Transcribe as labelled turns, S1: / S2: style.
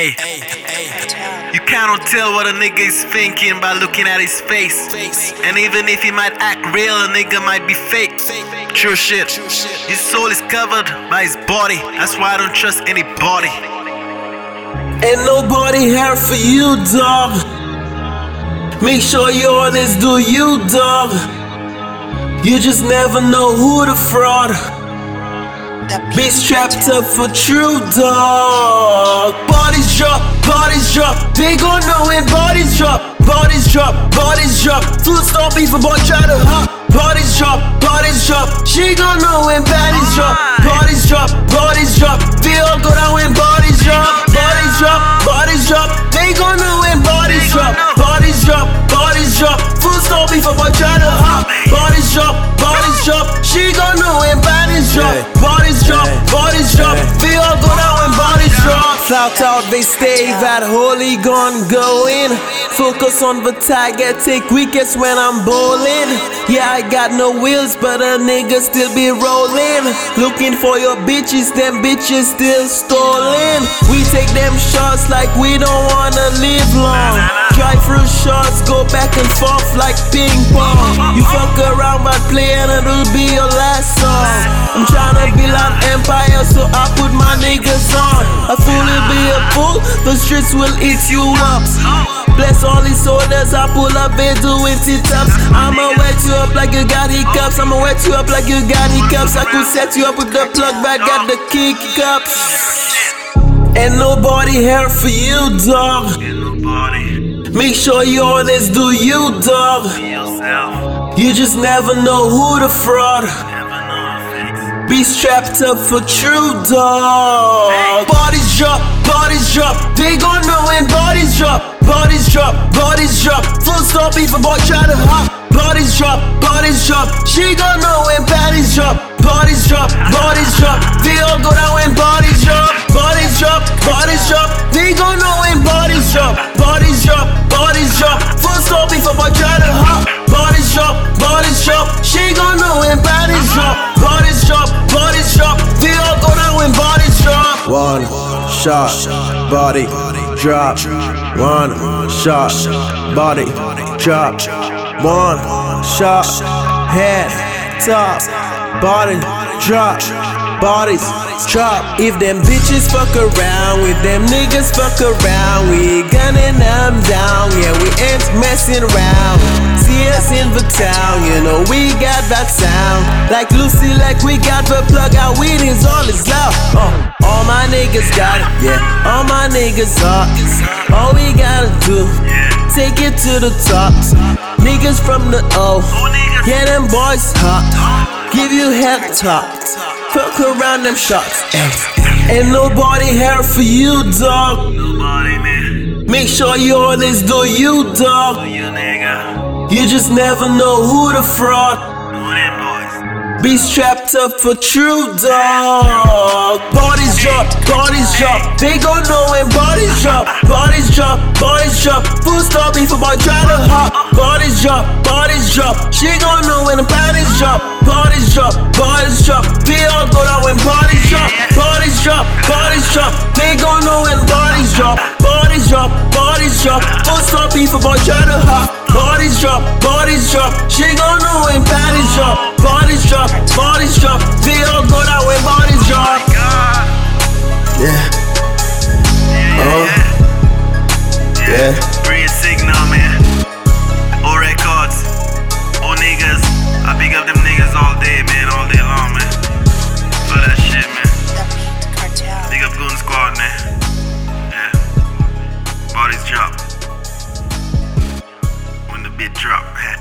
S1: Hey, you cannot tell what a nigga is thinking by looking at his face. And even if he might act real, a nigga might be fake. True shit. His soul is covered by his body. That's why I don't trust anybody.
S2: Ain't nobody here for you, dog. Make sure you always do you, dog. You just never know who the fraud. Be strapped up for true, dog. Bodies drop, bodies drop. They gon' know when bodies drop. Bodies drop, bodies drop. Full stop beef, boy try to hop. Bodies drop, bodies drop. She gon' know when bodies drop. Bodies drop, bodies drop. We all go down when bodies drop. Bodies drop, bodies drop. They gon' know when bodies drop. Bodies drop, bodies drop. Full stop beef, boy try to hop. Bodies drop, bodies drop. She gon' know when bodies drop. Bodies drop, bodies drop. We all go down when bodies drop. South out, they stay that holy gun going. Focus on the target, take wickets when I'm bowling. Yeah, I got no wheels, but a nigga still be rolling. Looking for your bitches, them bitches still stolen. We take them shots like we don't wanna live long. Drive through shots, go back and forth like ping pong. You fuck around but play and it'll be your last. I'm tryna build an empire, so I put my niggas on. A fool will be a fool, the streets will eat you up. Bless all these soldiers, I pull up and doing sit-ups. I'ma wet you up like you got hiccups. I'ma wet you up like you got hiccups. I could set you up with the plug, but I got the kick ups. Ain't nobody here for you, dog. Make sure you always do you, dog. You just never know who the fraud. Be strapped up for true, dog. Bodies drop, bodies drop. They gon' know when bodies drop. Bodies drop, bodies drop. Full stop, if a boy try to hop. Bodies drop, bodies drop. She gon' know when bodies drop. Bodies drop, bodies drop. They all go down when bodies drop. Bodies drop, bodies drop. They gon' know when. Bodies drop,
S3: shot, body drop. One shot, body drop. One shot, head top, body drop. Bodies drop. If them bitches fuck around, with them niggas fuck around, we gunning messing around. See us in the town, you know we got that sound. Like Lucy, like we got the plug. Our weed is all is loud. Uh, all my niggas got it, yeah. All my niggas are. All we gotta do, take it to the top. Niggas from the O, yeah, them boys hot. Give you head top. Fuck around them shots. Ain't nobody here for you, dog.
S1: Nobody.
S3: Make sure you always do you, dog.
S1: You
S3: just never know who the fraud.
S1: Know them boys.
S3: Be strapped up for true, dog. Bodies drop, bodies drop. They gon' know when bodies drop. Bodies drop, bodies drop. Full stop before boy try to hop. Bodies drop, bodies drop. She gon' know when the bodies drop. Bodies drop, bodies drop. We all go down when bodies drop. Bodies drop, bodies drop. They gon' know when bodies drop. Bodies drop, bodies drop. Full stop before boy try to hop. Bodies drop, bodies drop. She gon' know when bodies drop. Bodies drop, bodies drop. We all go down when bodies drop. Yeah,
S1: Yeah,
S3: Uh-huh.
S1: yeah. When the